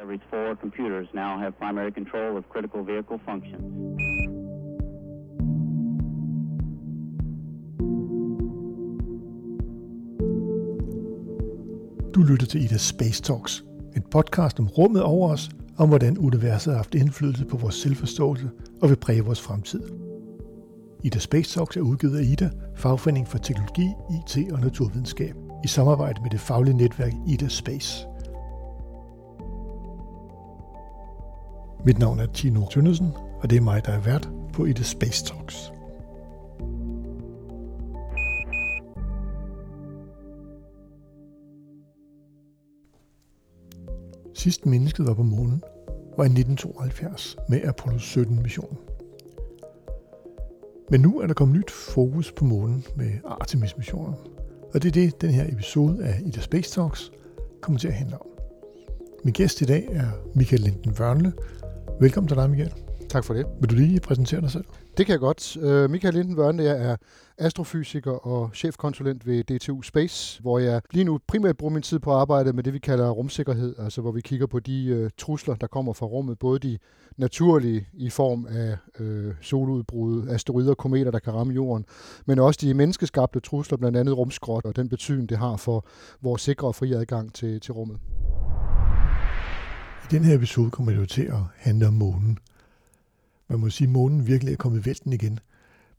Discovery's four computers now have primary control of critical vehicle functions. Du lytter til Ida Space Talks, en podcast om rummet over os, om hvordan universet har haft indflydelse på vores selvforståelse og vil præge vores fremtid. Ida Space Talks er udgivet af Ida, fagforening for teknologi, IT og naturvidenskab, i samarbejde med det faglige netværk Ida Space. Mit navn er Tino Tønnesen, og det er mig, der er vært på Ida Space Talks. Sidst mennesket var på månen var i 1972 med Apollo 17-missionen. Men nu er der kommet nyt fokus på månen med Artemis-missionen. Og det er det, den her episode af Ida Space Talks kommer til at handle om. Min gæst i dag er Michael Linden Wørnle. Velkommen til dig, Michael. Tak for det. Vil du lige præsentere dig selv? Det kan jeg godt. Uh, Michael Lindenvørn, jeg er astrofysiker og chefkonsulent ved DTU Space, hvor jeg lige nu primært bruger min tid på at arbejde med det, vi kalder rumsikkerhed, altså hvor vi kigger på de uh, trusler, der kommer fra rummet, både de naturlige i form af uh, soludbrud, asteroider og kometer, der kan ramme jorden, men også de menneskeskabte trusler, blandt andet rumskrot og den betydning, det har for vores sikre og fri adgang til, til rummet. Den her episode kommer jo til at handle om månen. Man må sige, at månen virkelig er kommet i vælten igen.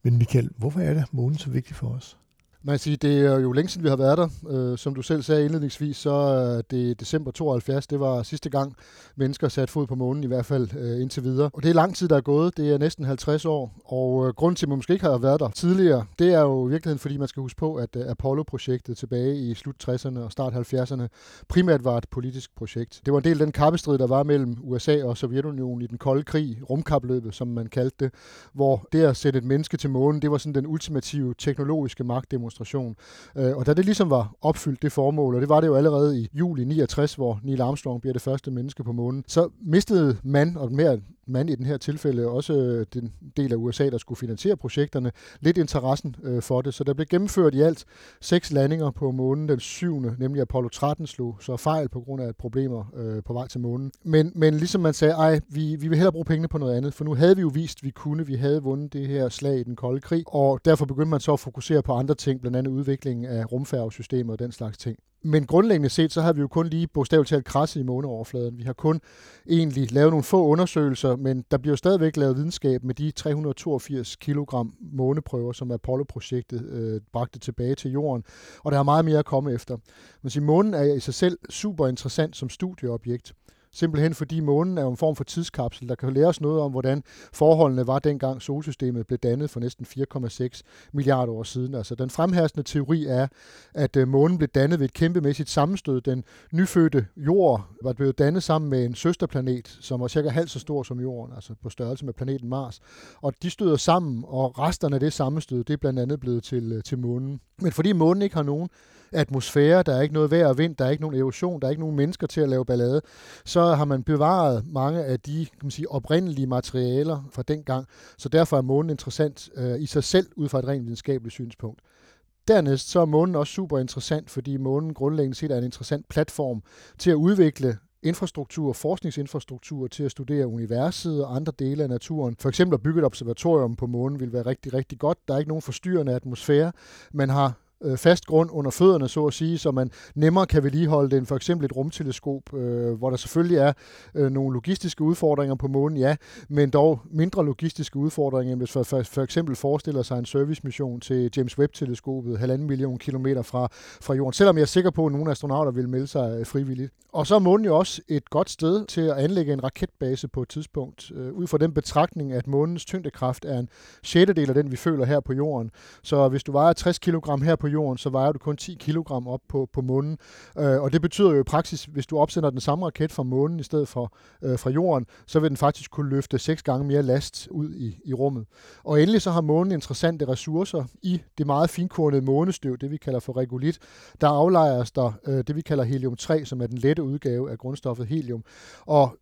Men Michael, hvorfor er det månen så vigtig for os? Man siger, det er jo længe siden, vi har været der. Øh, som du selv sagde indledningsvis, så er det december 72. Det var sidste gang, mennesker satte fod på månen, i hvert fald øh, indtil videre. Og det er lang tid, der er gået. Det er næsten 50 år. Og øh, grunden til, at man måske ikke har været der tidligere, det er jo i virkeligheden, fordi man skal huske på, at øh, Apollo-projektet tilbage i slut 60'erne og start 70'erne primært var et politisk projekt. Det var en del af den kappestrid, der var mellem USA og Sovjetunionen i den kolde krig, rumkapløbet, som man kaldte det, hvor det at sætte et menneske til månen, det var sådan den ultimative teknologiske magtdemonstration demonstration. Øh, og da det ligesom var opfyldt det formål, og det var det jo allerede i juli 69, hvor Neil Armstrong bliver det første menneske på månen, så mistede man, og mere man i den her tilfælde også øh, den del af USA, der skulle finansiere projekterne, lidt interessen øh, for det. Så der blev gennemført i alt seks landinger på månen den syvende, nemlig Apollo 13 slog så fejl på grund af problemer øh, på vej til månen. Men, men ligesom man sagde, ej, vi, vi vil hellere bruge pengene på noget andet, for nu havde vi jo vist, at vi kunne, vi havde vundet det her slag i den kolde krig, og derfor begyndte man så at fokusere på andre ting, blandt andet udviklingen af rumfærgesystemet og den slags ting. Men grundlæggende set, så har vi jo kun lige bogstaveligt talt krasse i måneoverfladen. Vi har kun egentlig lavet nogle få undersøgelser, men der bliver jo stadigvæk lavet videnskab med de 382 kilogram måneprøver, som Apollo-projektet øh, bragte tilbage til jorden. Og der er meget mere at komme efter. Man siger, månen er i sig selv super interessant som studieobjekt. Simpelthen fordi månen er en form for tidskapsel, der kan lære os noget om, hvordan forholdene var dengang solsystemet blev dannet for næsten 4,6 milliarder år siden. Altså den fremherskende teori er, at øh, månen blev dannet ved et kæmpemæssigt sammenstød. Den nyfødte jord var blevet dannet sammen med en søsterplanet, som var cirka halvt så stor som jorden, altså på størrelse med planeten Mars. Og de støder sammen, og resterne af det sammenstød, det er blandt andet blevet til, øh, til månen. Men fordi månen ikke har nogen atmosfære, der er ikke noget vejr og vind, der er ikke nogen erosion, der er ikke nogen mennesker til at lave ballade, så har man bevaret mange af de kan man sige, oprindelige materialer fra dengang. Så derfor er månen interessant øh, i sig selv ud fra et rent videnskabeligt synspunkt. Dernæst så er månen også super interessant, fordi månen grundlæggende set er en interessant platform til at udvikle infrastruktur, forskningsinfrastruktur til at studere universet og andre dele af naturen. For eksempel at bygge et observatorium på månen vil være rigtig, rigtig godt. Der er ikke nogen forstyrrende atmosfære. Man har øh, fast grund under fødderne, så at sige, så man nemmere kan vedligeholde det end for eksempel et rumteleskop, øh, hvor der selvfølgelig er øh, nogle logistiske udfordringer på månen, ja, men dog mindre logistiske udfordringer, end hvis for, for, for eksempel forestiller sig en servicemission til James Webb-teleskopet, halvanden million kilometer fra, fra jorden, selvom jeg er sikker på, at nogle astronauter vil melde sig øh, frivilligt. Og så er månen jo også et godt sted til at anlægge en raketbase på et tidspunkt, øh, ud fra den betragtning, at månens tyngdekraft er en sjettedel af den, vi føler her på jorden. Så hvis du vejer 60 kg her på jorden, så vejer du kun 10 kg op på, på månen. Øh, og det betyder jo i praksis, hvis du opsender den samme raket fra månen i stedet for øh, fra jorden, så vil den faktisk kunne løfte 6 gange mere last ud i, i rummet. Og endelig så har månen interessante ressourcer i det meget finkornede månestøv, det vi kalder for regulit. Der aflejres der øh, det, vi kalder helium-3, som er den lette udgave af grundstoffet helium. Og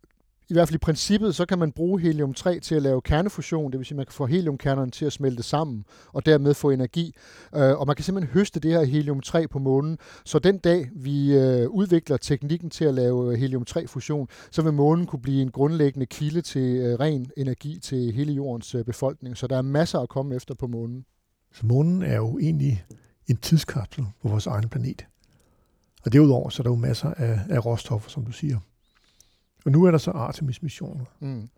i hvert fald i princippet, så kan man bruge helium-3 til at lave kernefusion, det vil sige, at man kan få heliumkernerne til at smelte sammen, og dermed få energi. Øh, og man kan simpelthen høste det her helium-3 på månen, så den dag, vi øh, udvikler teknikken til at lave øh, helium-3-fusion, så vil månen kunne blive en grundlæggende kilde til ren energi til hele jordens befolkning. Så der er masser at komme efter på månen. Så månen er jo egentlig en tidskapsel på vores egen planet. Og derudover så er der jo masser af, af råstoffer, som du siger. Og nu er der så Artemis-missioner. Mm.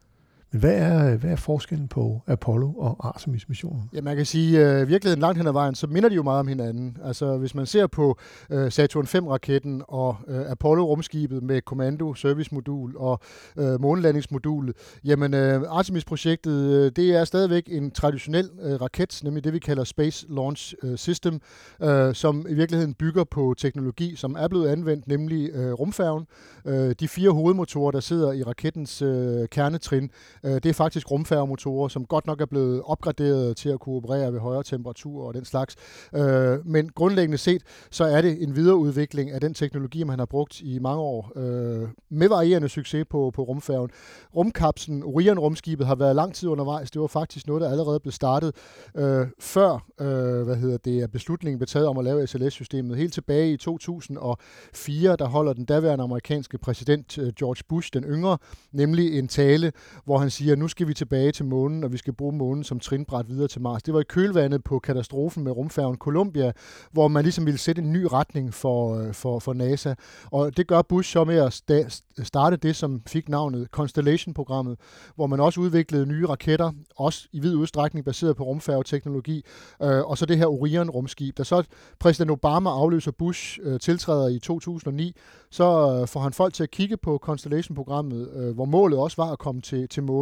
Men hvad er, hvad er forskellen på Apollo og Artemis-missionen? Ja, man kan sige, at øh, virkeligheden langt hen ad vejen, så minder de jo meget om hinanden. Altså, hvis man ser på uh, Saturn 5-raketten og øh, uh, Apollo-rumskibet med kommando, servicemodul og øh, uh, månelandingsmodulet, jamen uh, Artemis-projektet, uh, det er stadigvæk en traditionel uh, raket, nemlig det, vi kalder Space Launch uh, System, uh, som i virkeligheden bygger på teknologi, som er blevet anvendt, nemlig uh, rumfærgen. Uh, de fire hovedmotorer, der sidder i rakettens uh, kernetrin, Øh, det er faktisk rumfærgemotorer, som godt nok er blevet opgraderet til at kunne operere ved højere temperaturer og den slags. Øh, men grundlæggende set, så er det en videreudvikling af den teknologi, man har brugt i mange år, øh, med varierende succes på, på rumfærgen. Rumkapslen, Orion-rumskibet, har været lang tid undervejs. Det var faktisk noget, der allerede blev startet øh, før øh, hvad hedder det, beslutningen blev taget om at lave SLS-systemet. Helt tilbage i 2004, der holder den daværende amerikanske præsident øh, George Bush, den yngre, nemlig en tale, hvor han siger, at nu skal vi tilbage til månen, og vi skal bruge månen som trinbræt videre til Mars. Det var i kølvandet på katastrofen med rumfærgen Columbia, hvor man ligesom ville sætte en ny retning for, øh, for, for NASA. Og det gør Bush så med at starte det, som fik navnet Constellation-programmet, hvor man også udviklede nye raketter, også i vid udstrækning baseret på rumfærgeteknologi, øh, og så det her Orion-rumskib. Da så præsident Obama afløser Bush, øh, tiltræder i 2009, så øh, får han folk til at kigge på Constellation-programmet, øh, hvor målet også var at komme til, til månen,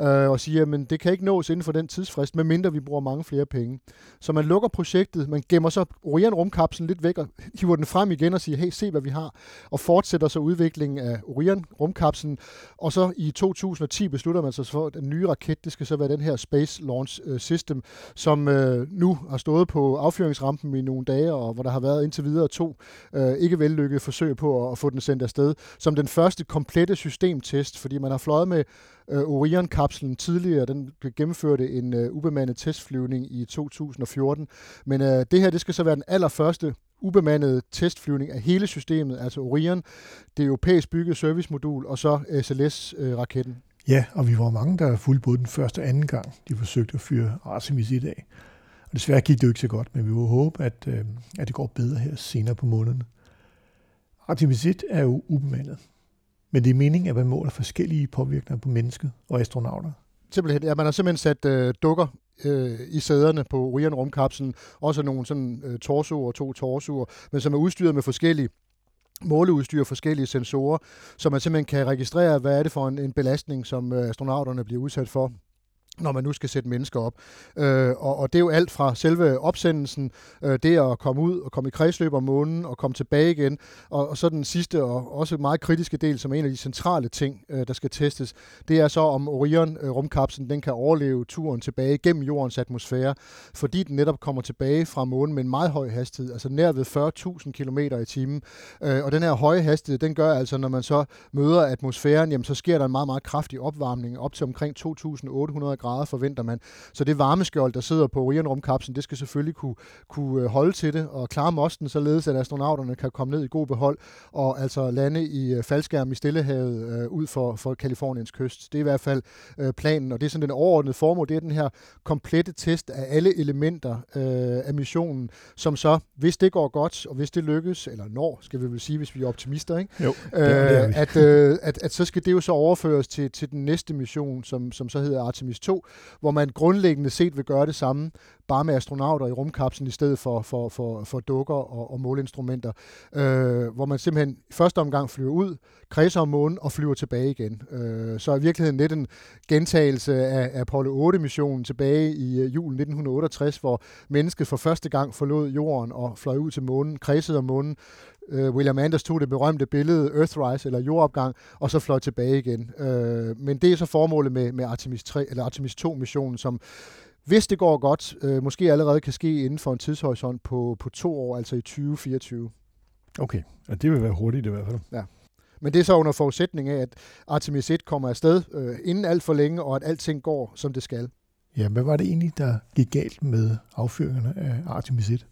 øh, og siger, at det kan ikke nås inden for den tidsfrist, medmindre vi bruger mange flere penge. Så man lukker projektet, man gemmer så Orion-rumkapslen lidt væk og hiver den frem igen og siger, hey, se hvad vi har, og fortsætter så udviklingen af Orion-rumkapslen, og så i 2010 beslutter man sig for, at den nye raket, det skal så være den her Space Launch øh, System, som øh, nu har stået på affyringsrampen i nogle dage, og hvor der har været indtil videre to øh, ikke vellykkede forsøg på at, at få den sendt afsted, som den første komplette systemtest, fordi man har fløjet med øh, Orion-kapslen tidligere. Den gennemførte en øh, ubemandet testflyvning i 2014. Men øh, det her, det skal så være den allerførste ubemandede testflyvning af hele systemet, altså Orion, det europæisk byggede servicemodul, og så øh, SLS-raketten. Øh, ja, og vi var mange, der fulgte både den første og anden gang, de forsøgte at fyre Artemis i dag. Og desværre gik det jo ikke så godt, men vi vil håbe, at, øh, at det går bedre her senere på måneden. Artemis 1 er jo ubemandet, men det er meningen, at man måler forskellige påvirkninger på mennesket og astronauter. Simpelthen, ja, man har simpelthen sat øh, dukker øh, i sæderne på Orion-rumkapslen, også nogle sådan øh, torsoer, to torsoer, men som er udstyret med forskellige måleudstyr og forskellige sensorer, så man simpelthen kan registrere, hvad er det for en, en belastning, som øh, astronauterne bliver udsat for når man nu skal sætte mennesker op. Øh, og, og det er jo alt fra selve opsendelsen, øh, det at komme ud og komme i kredsløb om månen og komme tilbage igen, og, og så den sidste og også meget kritiske del, som er en af de centrale ting, øh, der skal testes, det er så om Orion-rumkapslen øh, den kan overleve turen tilbage gennem jordens atmosfære, fordi den netop kommer tilbage fra månen med en meget høj hastighed, altså nær ved 40.000 km i timen. Øh, og den her høje hastighed, den gør altså, når man så møder atmosfæren, jamen så sker der en meget, meget kraftig opvarmning, op til omkring 2.800 grader forventer man. Så det varmeskjold, der sidder på Orion-rumkapslen, det skal selvfølgelig kunne, kunne øh, holde til det og klare mosten, således at astronauterne kan komme ned i god behold og altså lande i øh, faldskærm i Stillehavet øh, ud for, for Kaliforniens kyst. Det er i hvert fald øh, planen, og det er sådan den overordnede formål, det er den her komplette test af alle elementer øh, af missionen, som så, hvis det går godt, og hvis det lykkes, eller når, skal vi vel sige, hvis vi er optimister, ikke? Jo, det er, øh, at, øh, at, at så skal det jo så overføres til, til den næste mission, som, som så hedder Artemis 2, hvor man grundlæggende set vil gøre det samme, bare med astronauter i rumkapslen i stedet for, for, for, for dukker og, og måleinstrumenter, øh, hvor man simpelthen i første omgang flyver ud, kredser om månen og flyver tilbage igen. Øh, så er i virkeligheden lidt en gentagelse af, Apollo 8-missionen tilbage i øh, julen 1968, hvor mennesket for første gang forlod jorden og fløj ud til månen, kredsede om månen, Uh, William Anders tog det berømte billede Earthrise, eller jordopgang, og så fløj tilbage igen. Uh, men det er så formålet med, med Artemis, 3, eller Artemis 2-missionen, som hvis det går godt, uh, måske allerede kan ske inden for en tidshorisont på, på to år, altså i 2024. Okay, og det vil være hurtigt i hvert fald. Ja. Men det er så under forudsætning af, at Artemis 1 kommer afsted øh, inden alt for længe, og at alting går, som det skal. Ja, hvad var det egentlig, der gik galt med affyringerne af Artemis 1?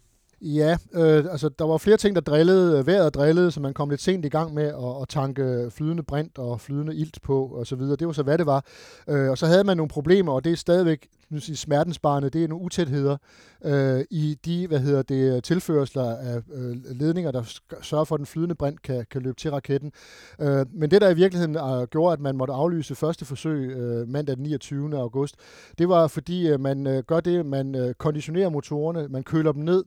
Ja, øh, altså der var flere ting, der drillede, øh, vejret drillede, så man kom lidt sent i gang med at, at tanke flydende brint og flydende ilt på og så videre. Det var så, hvad det var. Øh, og så havde man nogle problemer, og det er stadigvæk nu sige, smertensbarne, det er nogle utætheder øh, i de, hvad hedder det, tilførsler af øh, ledninger, der sørger for, at den flydende brint kan, kan løbe til raketten. Øh, men det, der i virkeligheden øh, gjorde, at man måtte aflyse første forsøg øh, mandag den 29. august, det var fordi, øh, man øh, gør det, man øh, konditionerer motorerne, man køler dem ned,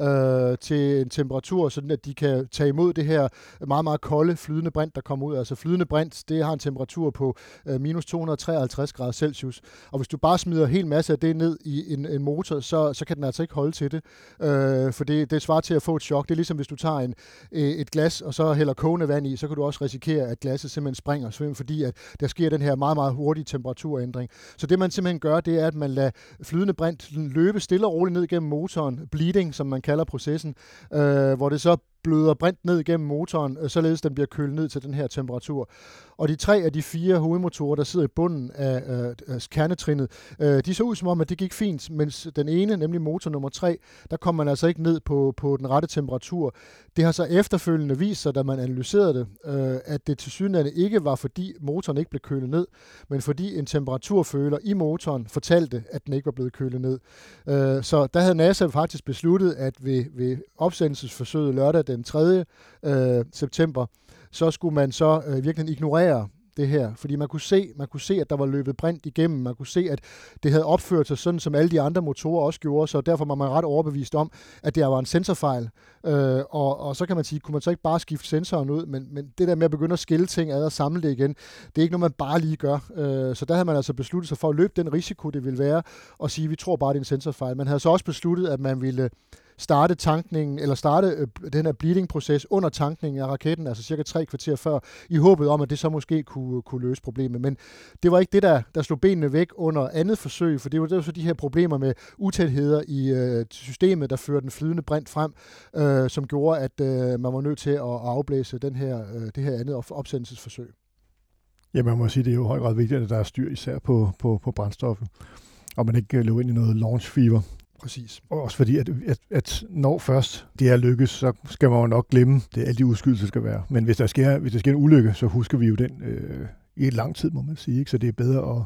øh, til en temperatur, sådan at de kan tage imod det her meget, meget kolde flydende brint, der kommer ud. Altså flydende brint, det har en temperatur på øh, minus 253 grader Celsius. Og hvis du bare smider hel masse af det ned i en, en motor, så, så kan den altså ikke holde til det. Øh, for det, det svarer til at få et chok. Det er ligesom hvis du tager en, øh, et glas, og så hælder kogende vand i, så kan du også risikere, at glasset simpelthen springer, simpelthen fordi at der sker den her meget, meget hurtige temperaturændring. Så det man simpelthen gør, det er, at man lader flydende brint løbe stille og roligt ned gennem motoren, bleeding, som man kalder processen, øh, hvor det så bløder brint ned igennem motoren, øh, således den bliver kølet ned til den her temperatur. Og de tre af de fire hovedmotorer, der sidder i bunden af, øh, kernetrinnet, øh, de så ud som om, at det gik fint, mens den ene, nemlig motor nummer 3, der kom man altså ikke ned på, på den rette temperatur. Det har så efterfølgende vist sig, da man analyserede det, øh, at det til synligheden ikke var, fordi motoren ikke blev kølet ned, men fordi en temperaturføler i motoren fortalte, at den ikke var blevet kølet ned. Øh, så der havde NASA faktisk besluttet, at ved, ved opsendelsesforsøget lørdag den 3. Øh, september, så skulle man så øh, virkelig ignorere det her, fordi man kunne se, man kunne se, at der var løbet brint igennem, man kunne se, at det havde opført sig sådan, som alle de andre motorer også gjorde, så derfor var man ret overbevist om, at det var en sensorfejl. Øh, og, og så kan man sige, kunne man så ikke bare skifte sensoren ud, men, men det der med at begynde at skille ting ad og samle det igen, det er ikke noget, man bare lige gør. Øh, så der havde man altså besluttet sig for at løbe den risiko, det ville være, og sige, vi tror bare, det er en sensorfejl. Man havde så også besluttet, at man ville starte tankningen, eller starte øh, den her bleeding-proces under tankningen af raketten, altså cirka tre kvarter før, i håbet om, at det så måske kunne, øh, kunne løse problemet. Men det var ikke det, der, der slog benene væk under andet forsøg, for det var, det var så de her problemer med utætheder i øh, systemet, der førte den flydende brint frem, øh, som gjorde, at øh, man var nødt til at afblæse den her, øh, det her andet opsendelsesforsøg. Ja, man må sige, det er jo høj grad vigtigt, at der er styr især på, på, på brændstoffet, og man ikke øh, løber ind i noget launch fever. Præcis. Og også fordi, at, at, at når først det er lykkes, så skal man jo nok glemme det, alle de udskydelser skal være. Men hvis der sker, hvis der sker en ulykke, så husker vi jo den øh, i et lang tid, må man sige. Ikke? Så det er bedre at,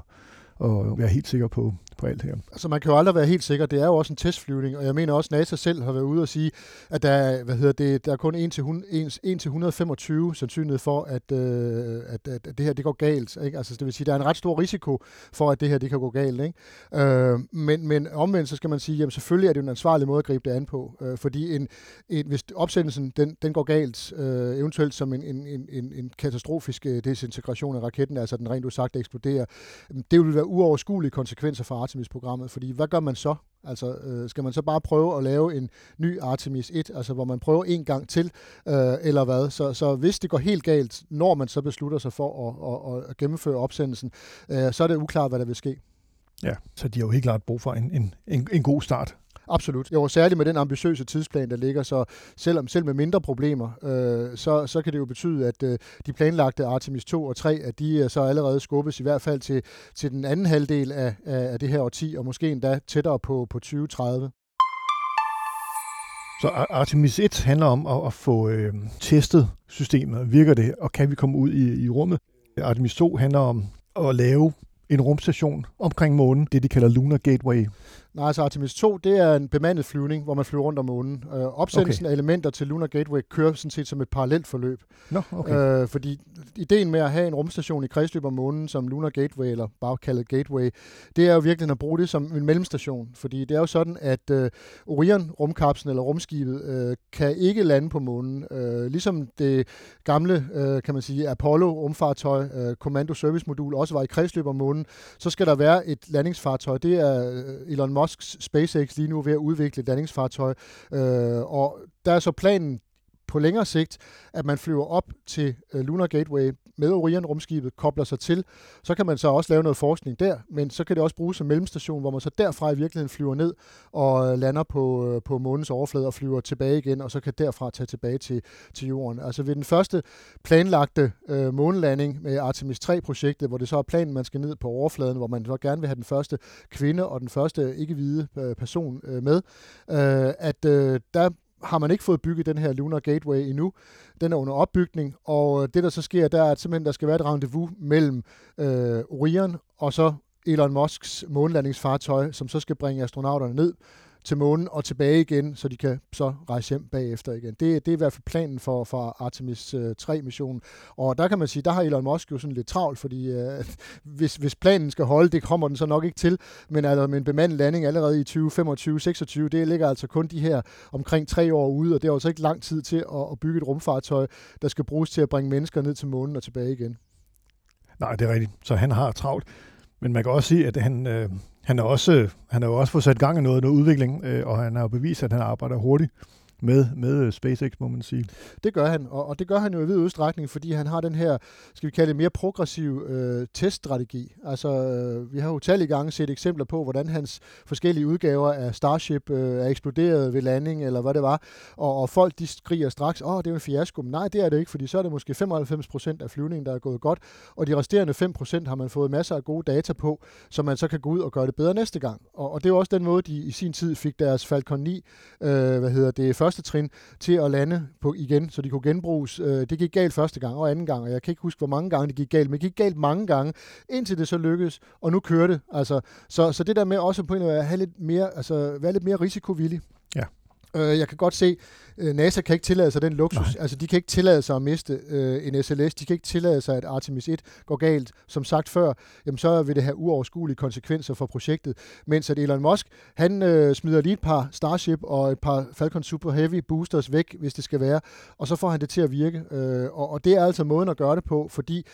og være helt sikker på, på alt her. Altså man kan jo aldrig være helt sikker. Det er jo også en testflyvning, og jeg mener også, at NASA selv har været ude og sige, at der er, hvad hedder det, der er kun 1 til, 1, 1 til 125 sandsynlighed for, at, øh, at, at, at det her det går galt. Ikke? Altså det vil sige, der er en ret stor risiko for, at det her det kan gå galt. Ikke? Øh, men, men omvendt så skal man sige, jamen selvfølgelig er det en ansvarlig måde at gribe det an på. Øh, fordi en, en, hvis opsendelsen den, den går galt, øh, eventuelt som en, en, en, en katastrofisk øh, desintegration af raketten, altså den rent udsagt eksploderer, det vil være uoverskuelige konsekvenser for Artemis-programmet, fordi hvad gør man så? Altså, øh, skal man så bare prøve at lave en ny Artemis 1, altså hvor man prøver en gang til, øh, eller hvad? Så, så hvis det går helt galt, når man så beslutter sig for at, at, at gennemføre opsendelsen, øh, så er det uklart, hvad der vil ske. Ja, så de har jo helt klart brug for en, en, en, en god start Absolut. Jo, særligt med den ambitiøse tidsplan, der ligger, så selvom selv med mindre problemer, øh, så, så kan det jo betyde, at øh, de planlagte Artemis 2 og 3, at de er så allerede skubbes i hvert fald til, til den anden halvdel af, af, af det her årti, og måske endda tættere på, på 2030. Så Artemis 1 handler om at, at få øh, testet systemet. Virker det, og kan vi komme ud i, i rummet? Artemis 2 handler om at lave en rumstation omkring månen, det de kalder Lunar Gateway. Nej, altså Artemis 2, det er en bemandet flyvning, hvor man flyver rundt om månen. Øh, opsendelsen okay. af elementer til Lunar Gateway kører sådan set som et parallelt forløb. Nå, okay. øh, fordi ideen med at have en rumstation i kredsløb om månen, som Lunar Gateway, eller bare kaldet Gateway, det er jo virkelig at bruge det som en mellemstation. Fordi det er jo sådan, at øh, Orion-rumkapslen eller rumskibet øh, kan ikke lande på månen. Øh, ligesom det gamle, øh, kan man sige, Apollo-rumfartøj, øh, Commando Service Modul, også var i kredsløb om månen, så skal der være et landingsfartøj. Det er øh, Elon Musks SpaceX lige nu ved at udvikle et landingsfartøj, øh, og der er så planen på længere sigt, at man flyver op til øh, Lunar Gateway med Orion-rumskibet, kobler sig til, så kan man så også lave noget forskning der, men så kan det også bruges som mellemstation, hvor man så derfra i virkeligheden flyver ned og øh, lander på, øh, på månens overflade og flyver tilbage igen, og så kan derfra tage tilbage til, til jorden. Altså ved den første planlagte øh, månelanding med Artemis 3-projektet, hvor det så er planen, man skal ned på overfladen, hvor man så gerne vil have den første kvinde og den første ikke-hvide person med, øh, at øh, der har man ikke fået bygget den her Lunar Gateway endnu. Den er under opbygning, og øh, det der så sker, der er at simpelthen, der skal være et rendezvous mellem øh, Orion og så Elon Musks månelandingsfartøj, som så skal bringe astronauterne ned til månen og tilbage igen, så de kan så rejse hjem bagefter igen. Det, det er i hvert fald planen for, for Artemis øh, 3-missionen. Og der kan man sige, der har Elon Musk jo sådan lidt travlt, fordi øh, hvis, hvis planen skal holde, det kommer den så nok ikke til, men altså med en bemandet landing allerede i 2025-26, det ligger altså kun de her omkring tre år ude, og det er altså ikke lang tid til at, at bygge et rumfartøj, der skal bruges til at bringe mennesker ned til månen og tilbage igen. Nej, det er rigtigt. Så han har travlt. Men man kan også sige, at han, øh, han, er også, øh, han har jo også fået sat gang i noget, noget udvikling, øh, og han har jo bevist, at han arbejder hurtigt med, med øh, SpaceX, må man sige. Det gør han, og, og det gør han jo i vid udstrækning, fordi han har den her, skal vi kalde det mere progressiv øh, teststrategi. Altså, øh, vi har jo tallige gange set eksempler på, hvordan hans forskellige udgaver af Starship øh, er eksploderet ved landing, eller hvad det var, og, og folk de skriger straks, åh, det er en fiasko, men nej, det er det ikke, fordi så er det måske 95% af flyvningen, der er gået godt, og de resterende 5% har man fået masser af gode data på, så man så kan gå ud og gøre det bedre næste gang. Og, og det er også den måde, de i sin tid fik deres Falcon 9, øh, hvad hedder det, første første trin til at lande på igen, så de kunne genbruges. Øh, det gik galt første gang og anden gang, og jeg kan ikke huske, hvor mange gange det gik galt, men det gik galt mange gange, indtil det så lykkedes, og nu kører det. Altså, så, så det der med også på en måde at have lidt mere, altså, være lidt mere risikovillig. Ja. Øh, jeg kan godt se, øh, NASA kan ikke tillade sig den luksus. Nej. Altså, de kan ikke tillade sig at miste øh, en SLS. De kan ikke tillade sig, at Artemis 1 går galt. Som sagt før, jamen, så vil det have uoverskuelige konsekvenser for projektet. Mens at Elon Musk, han øh, smider lige et par Starship og et par Falcon Super Heavy boosters væk, hvis det skal være, og så får han det til at virke. Øh, og, og det er altså måden at gøre det på, fordi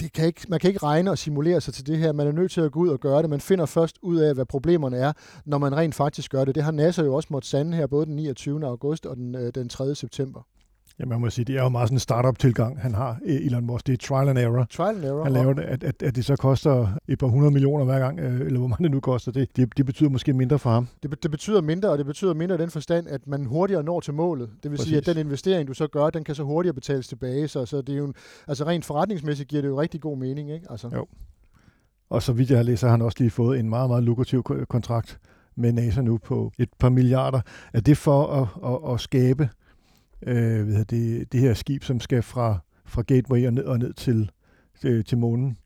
det kan ikke, man kan ikke regne og simulere sig til det her. Man er nødt til at gå ud og gøre det. Man finder først ud af, hvad problemerne er, når man rent faktisk gør det. Det har NASA jo også måttet sande her både den 29. august og den, øh, den 3. september. Ja, man må sige, det er jo meget sådan en startup-tilgang, han har, e- Elon Musk. Det er trial and error. Trial and error. Han laver det, at, at, at det så koster et par hundrede millioner hver gang, øh, eller hvor meget det nu koster. Det, det, det betyder måske mindre for ham. Det, det betyder mindre, og det betyder mindre i den forstand, at man hurtigere når til målet. Det vil Præcis. sige, at den investering, du så gør, den kan så hurtigere betales tilbage. Så, så det er jo, altså rent forretningsmæssigt giver det jo rigtig god mening. Ikke? Altså. Jo. Og så vidt jeg har læst, har han også lige fået en meget, meget lukrativ kontrakt med NASA nu på et par milliarder. Er det for at, at, at skabe øh, hvad det, det her skib, som skal fra, fra Gateway og ned, og ned til, til, til månen.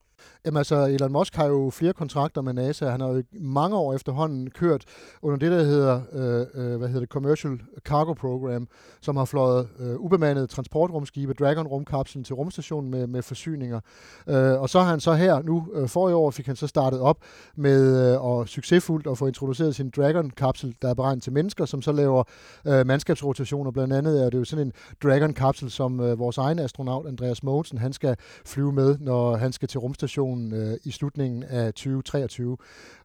Jamen altså, Elon Musk har jo flere kontrakter med NASA. Han har jo mange år efterhånden kørt under det, der hedder, øh, øh, hvad hedder det, Commercial Cargo Program, som har fløjet øh, ubemandede transportrumskibe, Dragon-rumkapslen til rumstationen med, med forsyninger. Øh, og så har han så her nu, øh, for i år fik han så startet op med øh, og succesfuldt at få introduceret sin Dragon-kapsel, der er beregnet til mennesker, som så laver øh, mandskabsrotationer. Blandt andet er det jo sådan en Dragon-kapsel, som øh, vores egen astronaut, Andreas Mogensen, han skal flyve med, når han skal til rumstationen produktionen øh, i slutningen af 2023.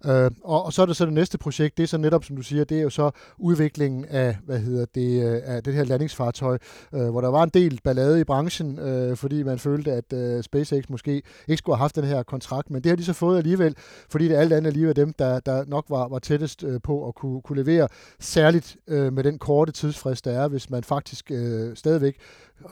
Øh, og, og så er det så det næste projekt, det er så netop, som du siger, det er jo så udviklingen af, hvad hedder det, øh, af det her landingsfartøj, øh, hvor der var en del ballade i branchen, øh, fordi man følte, at øh, SpaceX måske ikke skulle have haft den her kontrakt, men det har de så fået alligevel, fordi det alt andet alligevel dem, der, der nok var, var tættest øh, på at kunne, kunne levere, særligt øh, med den korte tidsfrist, der er, hvis man faktisk øh, stadigvæk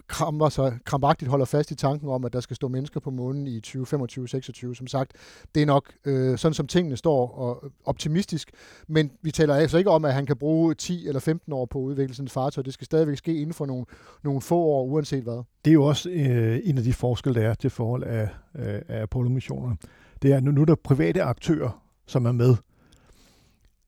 kramper sig, krampagtigt holder fast i tanken om, at der skal stå mennesker på månen i 2025-26. Som sagt, det er nok øh, sådan, som tingene står og optimistisk, men vi taler altså ikke om, at han kan bruge 10 eller 15 år på udviklingen af fartøj. Det skal stadigvæk ske inden for nogle, nogle få år, uanset hvad. Det er jo også øh, en af de forskelle, der er til forhold af, øh, af Apollo-missionerne. Det er, nu, nu er der private aktører, som er med.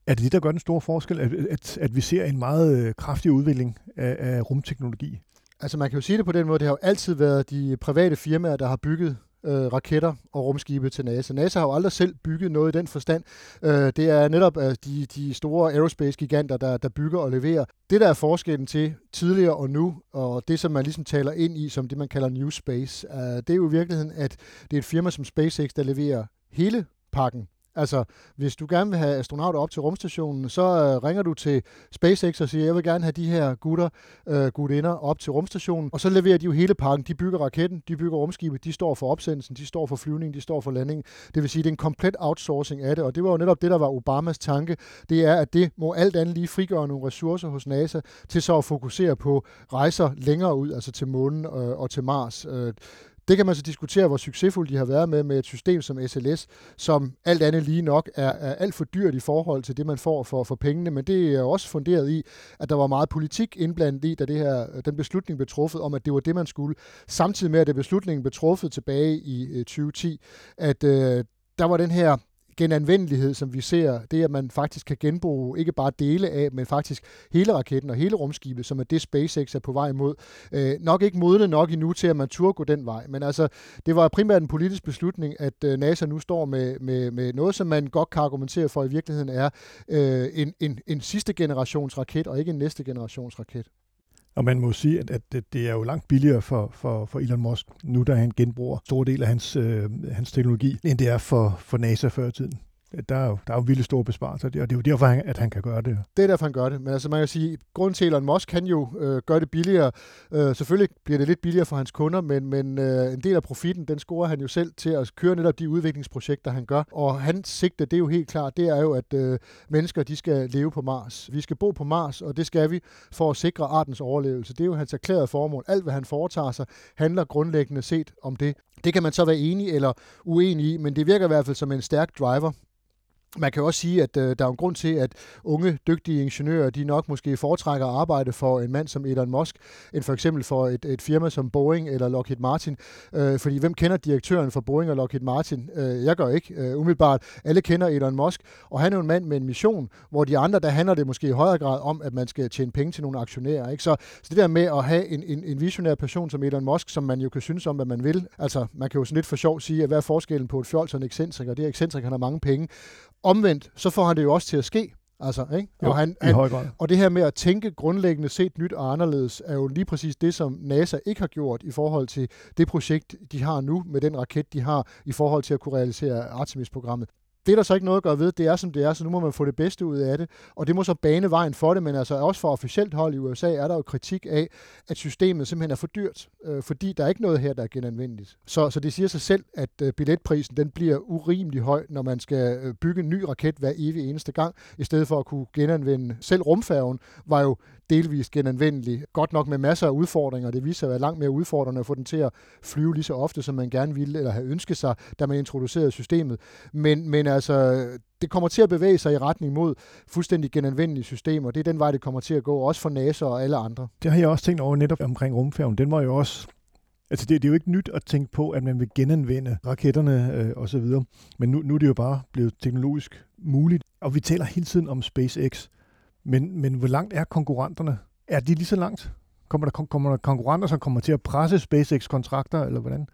Er det det, der gør den store forskel, at, at, at vi ser en meget øh, kraftig udvikling af, af rumteknologi? Altså man kan jo sige det på den måde, det har jo altid været de private firmaer, der har bygget øh, raketter og rumskibe til NASA. NASA har jo aldrig selv bygget noget i den forstand. Øh, det er netop øh, de, de store aerospace-giganter, der, der bygger og leverer. Det, der er forskellen til tidligere og nu, og det, som man ligesom taler ind i, som det, man kalder New Space, øh, det er jo i virkeligheden, at det er et firma som SpaceX, der leverer hele pakken Altså, hvis du gerne vil have astronauter op til rumstationen, så øh, ringer du til SpaceX og siger, jeg vil gerne have de her gutter, øh, gutinder op til rumstationen, og så leverer de jo hele pakken. De bygger raketten, de bygger rumskibet, de står for opsendelsen, de står for flyvningen, de står for landingen. Det vil sige, det er en komplet outsourcing af det, og det var jo netop det, der var Obamas tanke. Det er, at det må alt andet lige frigøre nogle ressourcer hos NASA til så at fokusere på rejser længere ud, altså til månen øh, og til Mars. Øh, det kan man så diskutere, hvor succesfulde de har været med, med et system som SLS, som alt andet lige nok er, er alt for dyrt i forhold til det, man får for, for pengene, men det er også funderet i, at der var meget politik indblandet i, da det her, den beslutning blev truffet om, at det var det, man skulle. Samtidig med, at det beslutningen blev truffet tilbage i øh, 2010, at øh, der var den her genanvendelighed, som vi ser, det at man faktisk kan genbruge ikke bare dele af, men faktisk hele raketten og hele rumskibet, som er det SpaceX er på vej imod. Øh, nok ikke modne nok endnu til, at man turde gå den vej, men altså, det var primært en politisk beslutning, at øh, NASA nu står med, med, med noget, som man godt kan argumentere for i virkeligheden er øh, en, en, en sidste generations raket, og ikke en næste generations raket. Og man må sige, at, at det er jo langt billigere for, for, for Elon Musk, nu da han genbruger store del af hans, øh, hans teknologi, end det er for, for NASA før i tiden der er jo, der er jo vildt store besparelser, og det er jo derfor, at han kan gøre det. Det er derfor, han gør det. Men altså, man kan sige, grund til, Elon Musk kan jo øh, gøre det billigere. Øh, selvfølgelig bliver det lidt billigere for hans kunder, men, men øh, en del af profitten, den scorer han jo selv til at køre netop de udviklingsprojekter, han gør. Og hans sigte, det er jo helt klart, det er jo, at øh, mennesker, de skal leve på Mars. Vi skal bo på Mars, og det skal vi for at sikre artens overlevelse. Det er jo hans erklærede formål. Alt, hvad han foretager sig, handler grundlæggende set om det. Det kan man så være enig eller uenig i, men det virker i hvert fald som en stærk driver man kan også sige, at øh, der er en grund til, at unge, dygtige ingeniører, de nok måske foretrækker at arbejde for en mand som Elon Musk, end for eksempel for et, et firma som Boeing eller Lockheed Martin. Øh, fordi hvem kender direktøren for Boeing og Lockheed Martin? Øh, jeg gør ikke, øh, umiddelbart. Alle kender Elon Musk, og han er jo en mand med en mission, hvor de andre, der handler det måske i højere grad om, at man skal tjene penge til nogle aktionærer. Ikke? Så, så det der med at have en, en, en visionær person som Elon Musk, som man jo kan synes om, hvad man vil, altså man kan jo sådan lidt for sjov sige, at hvad er forskellen på et fjols og en ekscentriker? Det er ekscentrik, han har mange penge, Omvendt, så får han det jo også til at ske. Altså, ikke? Jo, og, han, han, og det her med at tænke grundlæggende set nyt og anderledes, er jo lige præcis det, som NASA ikke har gjort i forhold til det projekt, de har nu, med den raket, de har, i forhold til at kunne realisere Artemis-programmet. Det er der så ikke noget at gøre ved. Det er, som det er, så nu må man få det bedste ud af det. Og det må så bane vejen for det, men altså også for officielt hold i USA er der jo kritik af, at systemet simpelthen er for dyrt, øh, fordi der er ikke noget her, der er genanvendeligt. Så, så det siger sig selv, at øh, billetprisen den bliver urimelig høj, når man skal øh, bygge en ny raket hver evig eneste gang, i stedet for at kunne genanvende. Selv rumfærgen var jo delvist genanvendelig. Godt nok med masser af udfordringer. Det viser sig at være langt mere udfordrende at få den til at flyve lige så ofte, som man gerne ville eller have ønsket sig, da man introducerede systemet. Men, men altså, det kommer til at bevæge sig i retning mod fuldstændig genanvendelige systemer. Det er den vej, det kommer til at gå, også for NASA og alle andre. Det har jeg også tænkt over netop omkring rumfærgen. Den var jo også Altså det, det er jo ikke nyt at tænke på, at man vil genanvende raketterne øh, osv., men nu, nu er det jo bare blevet teknologisk muligt. Og vi taler hele tiden om SpaceX, men, men hvor langt er konkurrenterne? Er de lige så langt? Kommer der, kommer der konkurrenter, som kommer til at presse SpaceX-kontrakter, eller hvordan?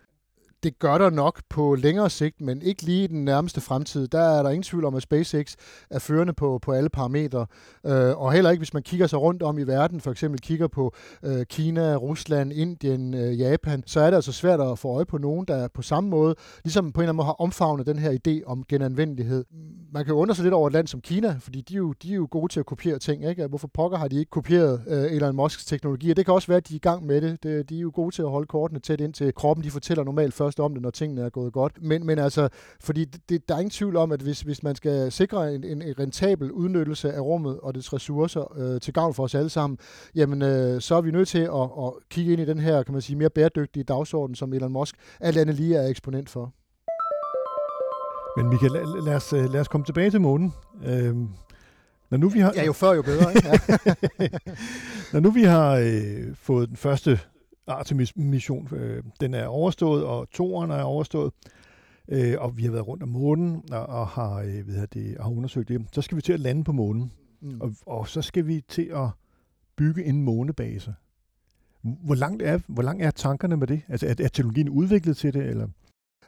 Det gør der nok på længere sigt, men ikke lige i den nærmeste fremtid. Der er der ingen tvivl om, at SpaceX er førende på, på alle parametre. Øh, og heller ikke, hvis man kigger sig rundt om i verden, for eksempel kigger på øh, Kina, Rusland, Indien, øh, Japan, så er det altså svært at få øje på nogen, der på samme måde, ligesom på en eller anden måde har omfavnet den her idé om genanvendelighed. Man kan jo undre sig lidt over et land som Kina, fordi de er jo, de er jo gode til at kopiere ting. Ikke? Hvorfor pokker har de ikke kopieret øh, Elon Musks teknologi? Og det kan også være, at de er i gang med det. det. De er jo gode til at holde kortene tæt ind til kroppen. De fortæller normalt først om det, når tingene er gået godt. Men, men altså, fordi det, der er ingen tvivl om, at hvis, hvis man skal sikre en, en, en rentabel udnyttelse af rummet og dets ressourcer øh, til gavn for os alle sammen, jamen øh, så er vi nødt til at, at kigge ind i den her, kan man sige, mere bæredygtige dagsorden, som Elon Musk alt andet lige er eksponent for. Men Michael, lad, lad, os, øh, lad os komme tilbage til månen. Øhm, når nu vi har... Ja, jo før, jo bedre. Ikke? Ja. når nu vi har øh, fået den første Artemis-mission, øh, den er overstået, og toeren er overstået, øh, og vi har været rundt om månen og, og har, øh, ved det, har undersøgt det. Så skal vi til at lande på månen, mm. og, og så skal vi til at bygge en månebase. Hvor langt er, hvor langt er tankerne med det? Altså, er, er teknologien udviklet til det, eller?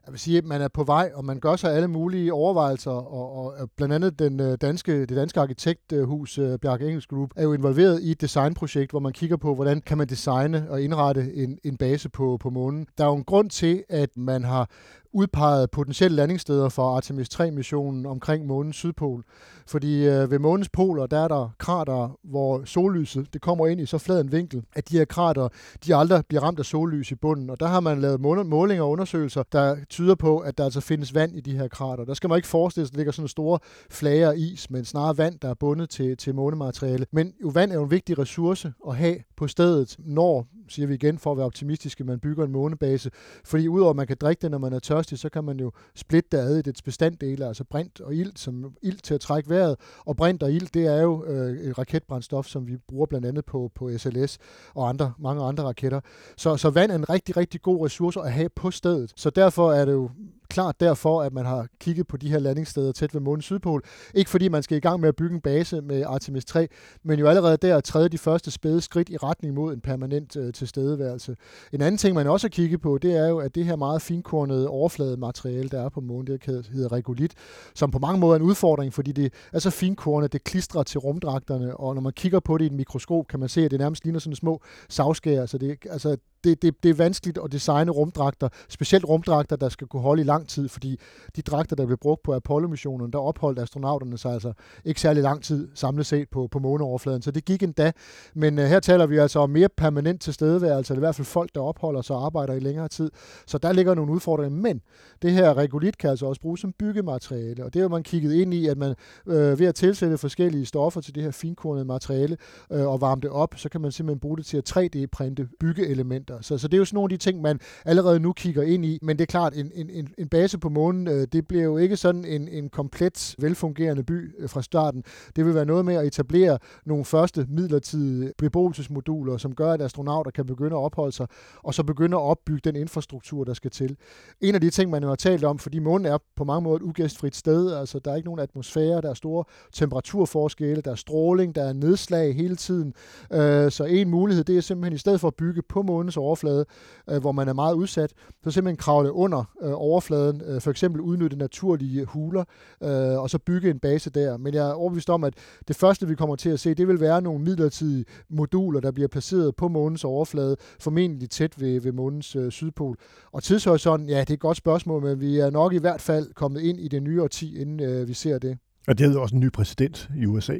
Jeg vil sige, at man er på vej, og man gør sig alle mulige overvejelser, og, og blandt andet den øh, danske, det danske arkitekthus øh, Bjarke Engels Group er jo involveret i et designprojekt, hvor man kigger på, hvordan kan man designe og indrette en, en base på, på månen. Der er jo en grund til, at man har udpeget potentielle landingssteder for Artemis 3-missionen omkring månens sydpol. Fordi øh, ved månens poler, der er der krater, hvor sollyset det kommer ind i så flad en vinkel, at de her krater, de aldrig bliver ramt af sollys i bunden. Og der har man lavet målinger og undersøgelser, der tyder på, at der altså findes vand i de her krater. Der skal man ikke forestille sig, at der ligger sådan store flager is, men snarere vand, der er bundet til, til månemateriale. Men jo, vand er jo en vigtig ressource at have på stedet, når siger vi igen, for at være optimistiske, man bygger en månebase. Fordi udover at man kan drikke det, når man er tørstig, så kan man jo splitte det ad i dets bestanddele, altså brint og ilt, som ilt til at trække vejret. Og brint og ilt, det er jo øh, et raketbrændstof, som vi bruger blandt andet på, på SLS og andre, mange andre raketter. Så, så vand er en rigtig, rigtig god ressource at have på stedet. Så derfor er det jo klart derfor, at man har kigget på de her landingssteder tæt ved månens sydpol. Ikke fordi man skal i gang med at bygge en base med Artemis 3, men jo allerede der træde de første spæde skridt i retning mod en permanent øh, tilstedeværelse. En anden ting, man også har kigget på, det er jo, at det her meget finkornede overflademateriale, der er på månen, det hedder regolit, som på mange måder er en udfordring, fordi det er så finkornet, det klistrer til rumdragterne, og når man kigger på det i et mikroskop, kan man se, at det nærmest ligner sådan små savskær, så det, altså, det, det, det er vanskeligt at designe rumdragter, specielt rumdragter, der skal kunne holde i lang tid, fordi de dragter, der blev brugt på Apollo-missionen, der opholdt astronauterne sig altså ikke særlig lang tid samlet set på, på måneoverfladen. Så det gik endda. Men uh, her taler vi altså om mere permanent tilstedeværelse, eller i hvert fald folk, der opholder sig og arbejder i længere tid. Så der ligger nogle udfordringer. Men det her regolit kan altså også bruges som byggemateriale, og det har man kigget ind i, at man øh, ved at tilsætte forskellige stoffer til det her finkornede materiale øh, og varme det op, så kan man simpelthen bruge det til at 3D-printe byggeelementer mennesker. Så, så det er jo sådan nogle af de ting, man allerede nu kigger ind i. Men det er klart, en, en, en base på månen, øh, det bliver jo ikke sådan en, en komplet velfungerende by øh, fra starten. Det vil være noget med at etablere nogle første midlertidige beboelsesmoduler, som gør, at astronauter kan begynde at opholde sig, og så begynde at opbygge den infrastruktur, der skal til. En af de ting, man jo har talt om, fordi månen er på mange måder et ugæstfrit sted, altså der er ikke nogen atmosfære, der er store temperaturforskelle, der er stråling, der er nedslag hele tiden. Øh, så en mulighed, det er simpelthen i stedet for at bygge på månens overflade, øh, hvor man er meget udsat, så simpelthen kravle under øh, overfladen, øh, for eksempel udnytte naturlige huler, øh, og så bygge en base der. Men jeg er overbevist om, at det første, vi kommer til at se, det vil være nogle midlertidige moduler, der bliver placeret på månens overflade, formentlig tæt ved, ved månens øh, sydpol. Og tidshorisonten, ja, det er et godt spørgsmål, men vi er nok i hvert fald kommet ind i det nye årti, inden øh, vi ser det. Og det er også en ny præsident i USA.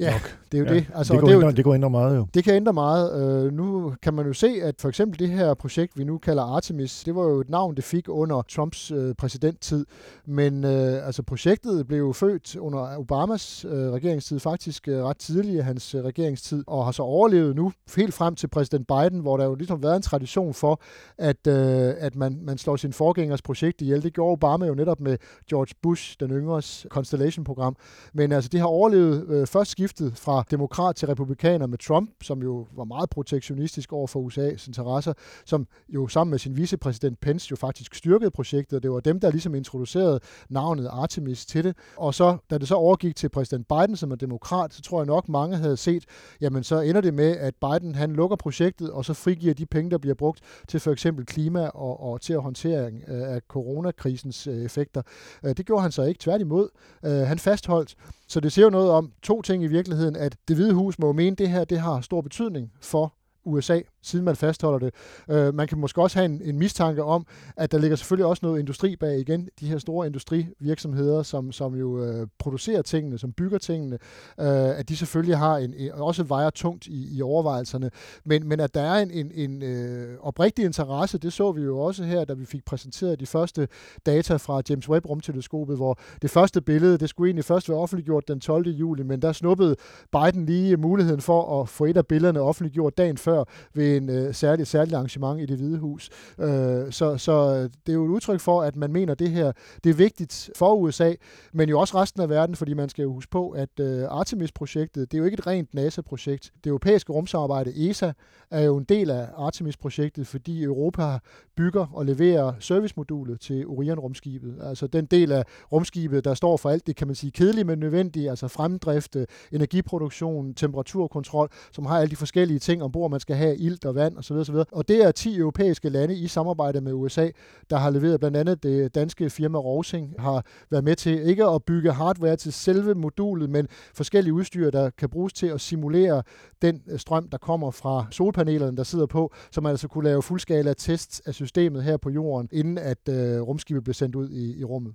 Ja, nok. det er jo ja. det. Altså, det, går det, ændre, jo, det går ændre meget jo. Det kan ændre meget. Uh, nu kan man jo se, at for eksempel det her projekt, vi nu kalder Artemis, det var jo et navn, det fik under Trumps uh, præsidenttid. Men uh, altså projektet blev jo født under Obamas uh, regeringstid, faktisk uh, ret tidligt i hans uh, regeringstid, og har så overlevet nu helt frem til præsident Biden, hvor der jo ligesom været en tradition for, at, uh, at man, man slår sin forgængers projekt ihjel. Det gjorde Obama jo netop med George Bush, den yngres Constellation-program. Men altså, det har overlevet uh, først skiftet fra demokrat til republikaner med Trump, som jo var meget protektionistisk over for USA's interesser, som jo sammen med sin vicepræsident Pence jo faktisk styrkede projektet, og det var dem, der ligesom introducerede navnet Artemis til det. Og så, da det så overgik til præsident Biden, som er demokrat, så tror jeg nok, mange havde set, jamen så ender det med, at Biden han lukker projektet, og så frigiver de penge, der bliver brugt til for eksempel klima og, og til at håndtere øh, af coronakrisens øh, effekter. Øh, det gjorde han så ikke, tværtimod. Han fastholdt. Så det siger jo noget om to ting i virkeligheden, at det hvide hus må mene, at det her det har stor betydning for USA, siden man fastholder det. Øh, man kan måske også have en, en mistanke om, at der ligger selvfølgelig også noget industri bag igen. De her store industrivirksomheder, som, som jo øh, producerer tingene, som bygger tingene, øh, at de selvfølgelig har en, en, også vejer tungt i, i overvejelserne. Men, men at der er en, en, en øh, oprigtig interesse, det så vi jo også her, da vi fik præsenteret de første data fra James Webb rumteleskopet, hvor det første billede, det skulle egentlig først være offentliggjort den 12. juli, men der snuppede Biden lige muligheden for at få et af billederne offentliggjort dagen før ved en øh, særlig, særlig arrangement i det hvide hus. Øh, så, så øh, det er jo et udtryk for, at man mener, at det her det er vigtigt for USA, men jo også resten af verden, fordi man skal jo huske på, at øh, Artemis-projektet, det er jo ikke et rent NASA-projekt. Det europæiske rumsamarbejde ESA er jo en del af Artemis-projektet, fordi Europa bygger og leverer servicemodulet til Orion-rumskibet. Altså den del af rumskibet, der står for alt det, kan man sige, kedelige, men nødvendige, altså fremdrift, øh, energiproduktion, temperaturkontrol, som har alle de forskellige ting ombord, man skal have ilt og vand osv. osv. Og det er 10 europæiske lande i samarbejde med USA, der har leveret blandt andet det danske firma Rosing, har været med til ikke at bygge hardware til selve modulet, men forskellige udstyr, der kan bruges til at simulere den øh, strøm, der kommer fra solpanelerne, der sidder på, så man altså kunne lave fuldskala tests af systemet her på jorden, inden at øh, rumskibet blev sendt ud i, i rummet.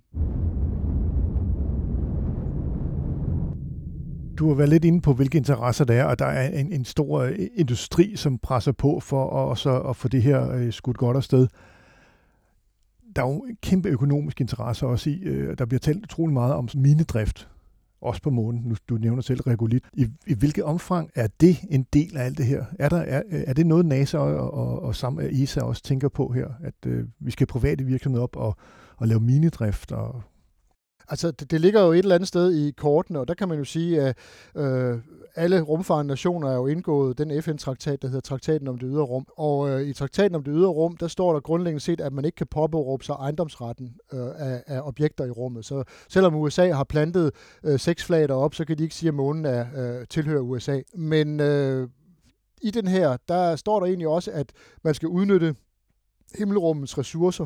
Du har været lidt inde på, hvilke interesser der er, og der er en, en stor øh, industri, som presser på for at, så, at få det her øh, skudt godt afsted. Der er jo en kæmpe økonomisk interesse også i, øh, der bliver talt utrolig meget om minedrift, også på månen. Nu, du nævner selv Regolit. I, I hvilket omfang er det en del af alt det her? Er, der, er, øh, er det noget, NASA og, og, og sammen med ESA også tænker på her, at øh, vi skal private virksomheder op og, og lave minedrift og Altså, det, det ligger jo et eller andet sted i kortene, og der kan man jo sige, at øh, alle rumfarende nationer er jo indgået den FN-traktat, der hedder Traktaten om det ydre rum. Og øh, i Traktaten om det ydre rum, der står der grundlæggende set, at man ikke kan påberåbe sig ejendomsretten øh, af, af objekter i rummet. Så selvom USA har plantet øh, seks flag derop, så kan de ikke sige, at månen er, øh, tilhører USA. Men øh, i den her, der står der egentlig også, at man skal udnytte himmelrummets ressourcer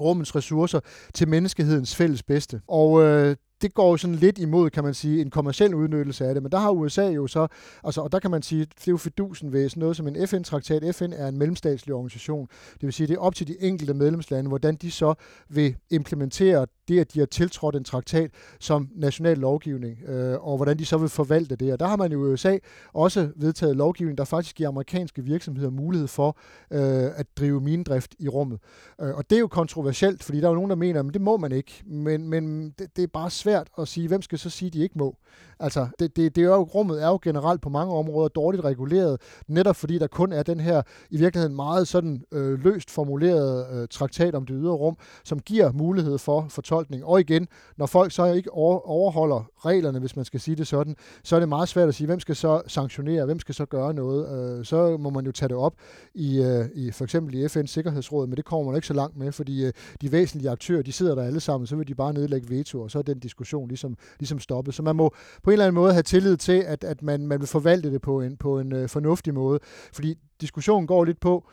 rummets ressourcer til menneskehedens fælles bedste. Og øh, det går jo sådan lidt imod, kan man sige, en kommersiel udnyttelse af det, men der har USA jo så, altså, og der kan man sige, det er jo fidusen ved sådan noget som en FN-traktat. FN er en mellemstatslig organisation. Det vil sige, det er op til de enkelte medlemslande, hvordan de så vil implementere det, at de har tiltrådt en traktat som national lovgivning, øh, og hvordan de så vil forvalte det. Og der har man jo i USA også vedtaget lovgivning, der faktisk giver amerikanske virksomheder mulighed for øh, at drive minedrift i rummet. Øh, og det er jo kontroversielt, fordi der er jo nogen, der mener, at det må man ikke, men, men det, det er bare svært at sige, hvem skal så sige, at de ikke må. Altså, det, det, det er jo, rummet er jo generelt på mange områder dårligt reguleret, netop fordi der kun er den her, i virkeligheden meget sådan øh, løst formuleret øh, traktat om det ydre rum, som giver mulighed for fortolkning. Og igen, når folk så ikke overholder reglerne, hvis man skal sige det sådan, så er det meget svært at sige, hvem skal så sanktionere, hvem skal så gøre noget. Øh, så må man jo tage det op i, øh, i for eksempel i FN's Sikkerhedsråd, men det kommer man ikke så langt med, fordi øh, de væsentlige aktører, de sidder der alle sammen, så vil de bare nedlægge veto, og så er den diskussion diskussion ligesom, ligesom stoppet. Så man må på en eller anden måde have tillid til, at, at man, man vil forvalte det på en, på en øh, fornuftig måde. Fordi diskussionen går lidt på,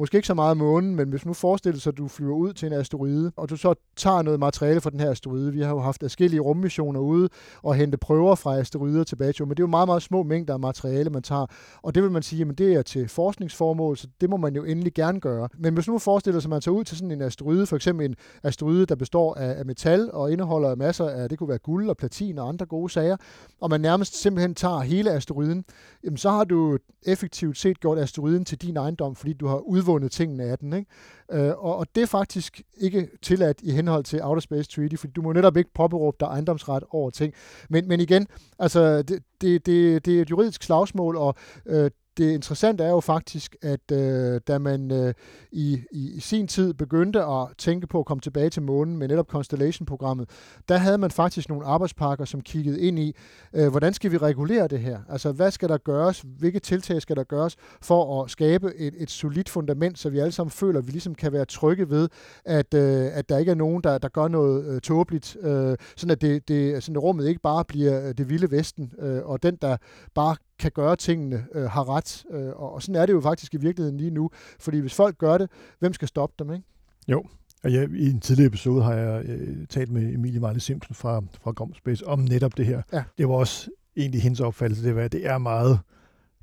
måske ikke så meget månen, men hvis nu forestiller sig, at du flyver ud til en asteroide, og du så tager noget materiale fra den her asteroide. Vi har jo haft forskellige rummissioner ude og hente prøver fra asteroider tilbage til men det er jo meget, meget små mængder af materiale, man tager. Og det vil man sige, at det er til forskningsformål, så det må man jo endelig gerne gøre. Men hvis nu forestiller sig, at man tager ud til sådan en asteroide, for eksempel en asteroide, der består af, metal og indeholder masser af, det kunne være guld og platin og andre gode sager, og man nærmest simpelthen tager hele asteroiden, jamen så har du effektivt set gjort asteroiden til din ejendom, fordi du har udvundet tingene af den. Ikke? Øh, og, og det er faktisk ikke tilladt i henhold til Outer Space Treaty, fordi du må netop ikke påberåbe dig ejendomsret over ting. Men, men igen, altså, det, det, det, det er et juridisk slagsmål, og øh, det interessante er jo faktisk, at øh, da man øh, i, i sin tid begyndte at tænke på at komme tilbage til månen med netop Constellation-programmet, der havde man faktisk nogle arbejdspakker, som kiggede ind i, øh, hvordan skal vi regulere det her? Altså, hvad skal der gøres? Hvilke tiltag skal der gøres for at skabe et, et solidt fundament, så vi alle sammen føler, at vi ligesom kan være trygge ved, at, øh, at der ikke er nogen, der, der gør noget øh, tåbeligt, øh, sådan at det, det, sådan at rummet ikke bare bliver øh, det vilde vesten, øh, og den, der bare kan gøre tingene, øh, har ret. Øh, og, og sådan er det jo faktisk i virkeligheden lige nu. Fordi hvis folk gør det, hvem skal stoppe dem, ikke? Jo, og ja, i en tidligere episode har jeg øh, talt med Emilie Marley Simpson fra, fra Grom Space om netop det her. Ja. Det var også egentlig hendes opfattelse, det var, at det er meget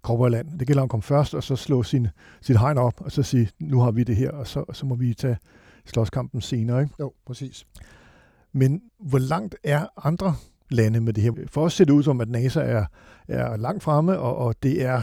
Cowboyland. Det gælder om at komme først, og så slå sin, sit hegn op, og så sige, nu har vi det her, og så, så må vi tage slåskampen senere. Ikke? Jo, præcis. Men hvor langt er andre lande med det her. For os ser det ud som, at NASA er, er langt fremme, og, og det er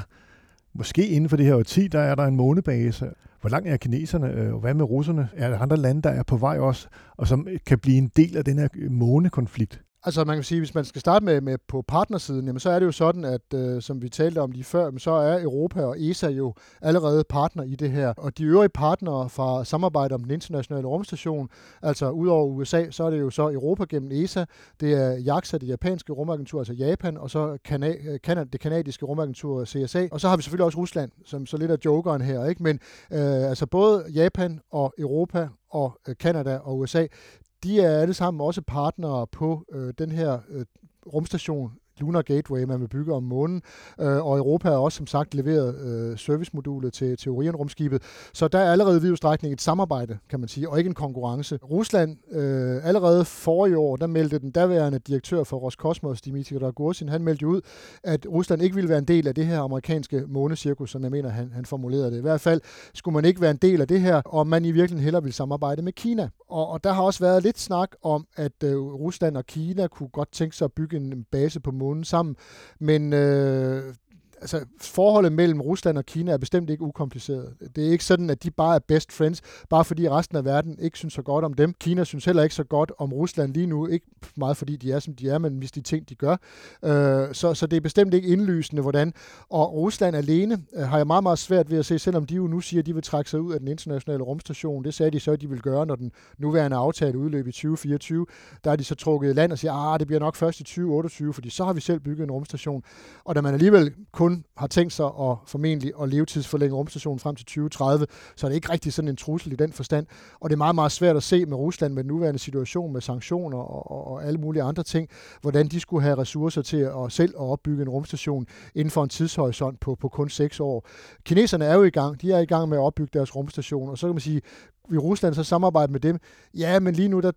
måske inden for det her årti, der er der en månebase. Hvor langt er kineserne, øh, og hvad med russerne? Er der andre lande, der er på vej også, og som kan blive en del af den her månekonflikt? Altså man kan sige, hvis man skal starte med, med på partnersiden, jamen, så er det jo sådan, at øh, som vi talte om lige før, så er Europa og ESA jo allerede partner i det her. Og de øvrige partnere fra samarbejdet om den internationale rumstation, altså udover USA, så er det jo så Europa gennem ESA, det er JAXA, det japanske rumagentur, altså Japan, og så Canada, øh, det kanadiske rumagentur CSA. Og så har vi selvfølgelig også Rusland, som så lidt af jokeren her, ikke? Men øh, altså både Japan og Europa og øh, Kanada og USA, de er alle sammen også partnere på øh, den her øh, rumstation Lunar Gateway, man vil bygge om månen, øh, og Europa har også som sagt leveret øh, servicemodulet til, til Orion-rumskibet. Så der er allerede i vid et samarbejde, kan man sige, og ikke en konkurrence. Rusland, øh, allerede i år, der meldte den daværende direktør for Roskosmos, Dimitri Rogozin, han meldte ud, at Rusland ikke ville være en del af det her amerikanske månecirkus, som jeg mener, han, han formulerede det. I hvert fald skulle man ikke være en del af det her, og man i virkeligheden hellere vil samarbejde med Kina. Og, og der har også været lidt snak om, at øh, Rusland og Kina kunne godt tænke sig at bygge en base på månen sammen, men øh, altså, forholdet mellem Rusland og Kina er bestemt ikke ukompliceret. Det er ikke sådan, at de bare er best friends, bare fordi resten af verden ikke synes så godt om dem. Kina synes heller ikke så godt om Rusland lige nu, ikke meget fordi de er, som de er, men hvis de ting, de gør. Øh, så, så det er bestemt ikke indlysende, hvordan. Og Rusland alene øh, har jeg meget, meget svært ved at se, selvom de jo nu siger, at de vil trække sig ud af den internationale rumstation. Det sagde de så, at de vil gøre, når den nuværende aftale udløb i 2024. Der er de så trukket i land og siger, at ah, det bliver nok først i 2028, fordi så har vi selv bygget en rumstation. Og da man alligevel kun har tænkt sig at formentlig at levetidsforlænge rumstationen frem til 2030, så er det ikke rigtig sådan en trussel i den forstand. Og det er meget, meget svært at se med Rusland med den nuværende situation med sanktioner og, og, og alle mulige andre ting, hvordan de skulle have ressourcer til at selv at opbygge en rumstation inden for en tidshorisont på, på kun 6 år. Kineserne er jo i gang. De er i gang med at opbygge deres rumstation, og så kan man sige, vil Rusland så samarbejde med dem? Ja, men lige nu der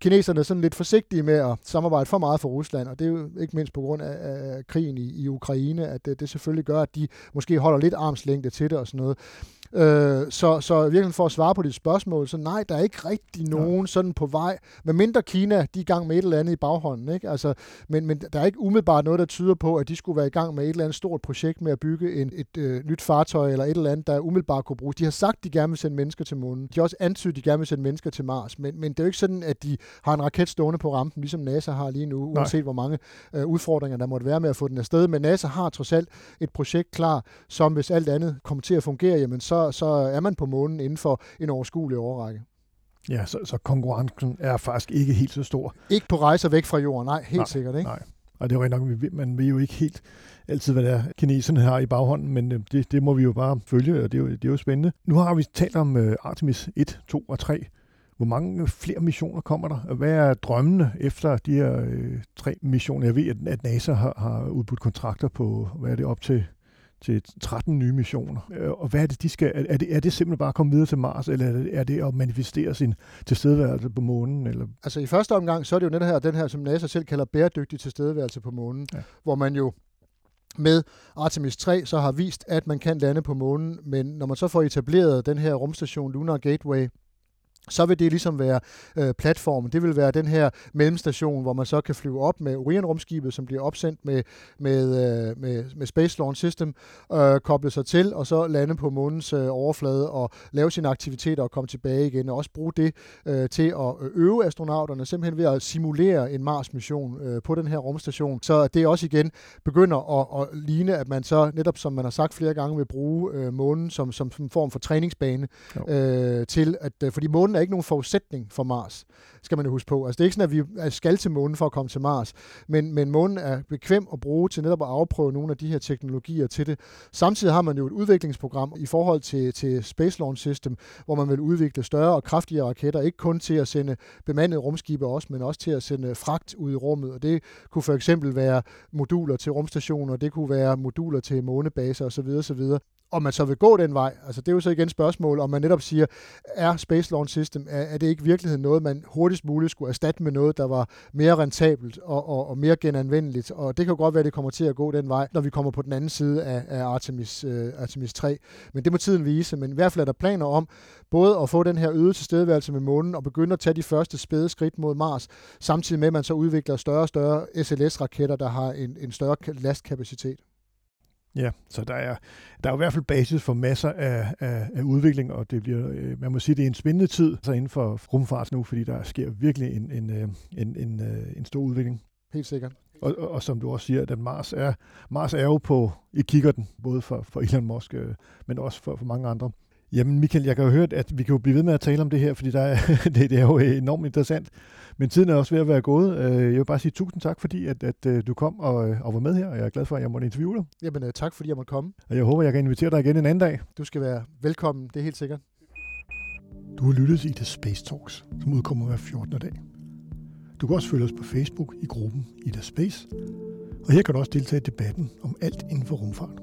kineserne er sådan lidt forsigtige med at samarbejde for meget for Rusland, og det er jo ikke mindst på grund af, af krigen i, i Ukraine, at det, det selvfølgelig gør, at de måske holder lidt armslængde til det og sådan noget. Øh, så, så virkelig for at svare på dit spørgsmål, så nej, der er ikke rigtig nogen ja. sådan på vej, med mindre Kina, de er i gang med et eller andet i baghånden, ikke? Altså, men, men der er ikke umiddelbart noget, der tyder på, at de skulle være i gang med et eller andet stort projekt med at bygge en, et øh, nyt fartøj eller et eller andet, der umiddelbart kunne bruges. De har sagt, de gerne vil sende mennesker til månen. De har også antydet, de gerne vil sende mennesker til Mars, men, men det er jo ikke sådan, at de har en raket stående på rampen, ligesom NASA har lige nu, Nej. uanset hvor mange øh, udfordringer der måtte være med at få den afsted. Men NASA har trods alt et projekt klar, som hvis alt andet kommer til at fungere, jamen så så, er man på månen inden for en overskuelig overrække. Ja, så, så konkurrencen er faktisk ikke helt så stor. Ikke på rejser væk fra jorden, nej, helt nej, sikkert ikke. Nej, og det er jo nok, man ved jo ikke helt altid, hvad det er, kineserne har i baghånden, men øh, det, det må vi jo bare følge, og det er jo, det er jo spændende. Nu har vi talt om uh, Artemis 1, 2 og 3. Hvor mange flere missioner kommer der? Hvad er drømmene efter de her øh, tre missioner? Jeg ved, at, at NASA har, har udbudt kontrakter på, hvad er det, op til til 13 nye missioner. Øh, og hvad er det, de skal? Er det, er det simpelthen bare at komme videre til Mars, eller er det, er det at manifestere sin tilstedeværelse på månen? Eller? Altså i første omgang, så er det jo netop her, den her, som NASA selv kalder bæredygtig tilstedeværelse på månen, ja. hvor man jo med Artemis 3 så har vist, at man kan lande på månen, men når man så får etableret den her rumstation Lunar Gateway, så vil det ligesom være øh, platformen. Det vil være den her mellemstation, hvor man så kan flyve op med Orion-rumskibet, som bliver opsendt med, med, øh, med, med Space Launch System, øh, koble sig til, og så lande på månens øh, overflade og lave sine aktiviteter og komme tilbage igen, og også bruge det øh, til at øve astronauterne, simpelthen ved at simulere en Mars-mission øh, på den her rumstation. Så det også igen begynder at, at ligne, at man så netop, som man har sagt flere gange, vil bruge øh, månen som, som, som form for træningsbane øh, til, at, øh, fordi månen er ikke nogen forudsætning for Mars, skal man jo huske på. Altså, det er ikke sådan, at vi skal til månen for at komme til Mars, men, men månen er bekvem at bruge til netop at afprøve nogle af de her teknologier til det. Samtidig har man jo et udviklingsprogram i forhold til, til Space Launch System, hvor man vil udvikle større og kraftigere raketter, ikke kun til at sende bemandede rumskibe også, men også til at sende fragt ud i rummet. Og det kunne for eksempel være moduler til rumstationer, det kunne være moduler til månebaser osv. osv om man så vil gå den vej, altså det er jo så igen et spørgsmål, om man netop siger, er Space Launch System, er, er det ikke i virkeligheden noget, man hurtigst muligt skulle erstatte med noget, der var mere rentabelt og, og, og mere genanvendeligt, og det kan jo godt være, at det kommer til at gå den vej, når vi kommer på den anden side af, af Artemis, øh, Artemis 3, men det må tiden vise, men i hvert fald er der planer om både at få den her øget tilstedeværelse med månen og begynde at tage de første spæde skridt mod Mars, samtidig med at man så udvikler større og større SLS-raketter, der har en, en større lastkapacitet. Ja, så der er, der er i hvert fald basis for masser af, af, af udvikling, og det bliver, øh, man må sige, det er en spændende tid så inden for rumfart nu, fordi der sker virkelig en, en, øh, en, en, øh, en stor udvikling. Helt sikkert. Og, og, og som du også siger, at Mars er, Mars er jo på i kikkerten, både for, for Elon Musk, men også for, for mange andre. Jamen Michael, jeg kan jo høre, at vi kan jo blive ved med at tale om det her, fordi der er, det, det er jo enormt interessant. Men tiden er også ved at være gået. Øh, jeg vil bare sige tusind tak, fordi at, at øh, du kom og, og var med her, og jeg er glad for, at jeg måtte interviewe dig. Jamen øh, tak, fordi jeg måtte komme. Og jeg håber, jeg kan invitere dig igen en anden dag. Du skal være velkommen, det er helt sikkert. Du har lyttet til The Space Talks, som udkommer hver 14. dag. Du kan også følge os på Facebook i gruppen Ida Space, Og her kan du også deltage i debatten om alt inden for rumfart.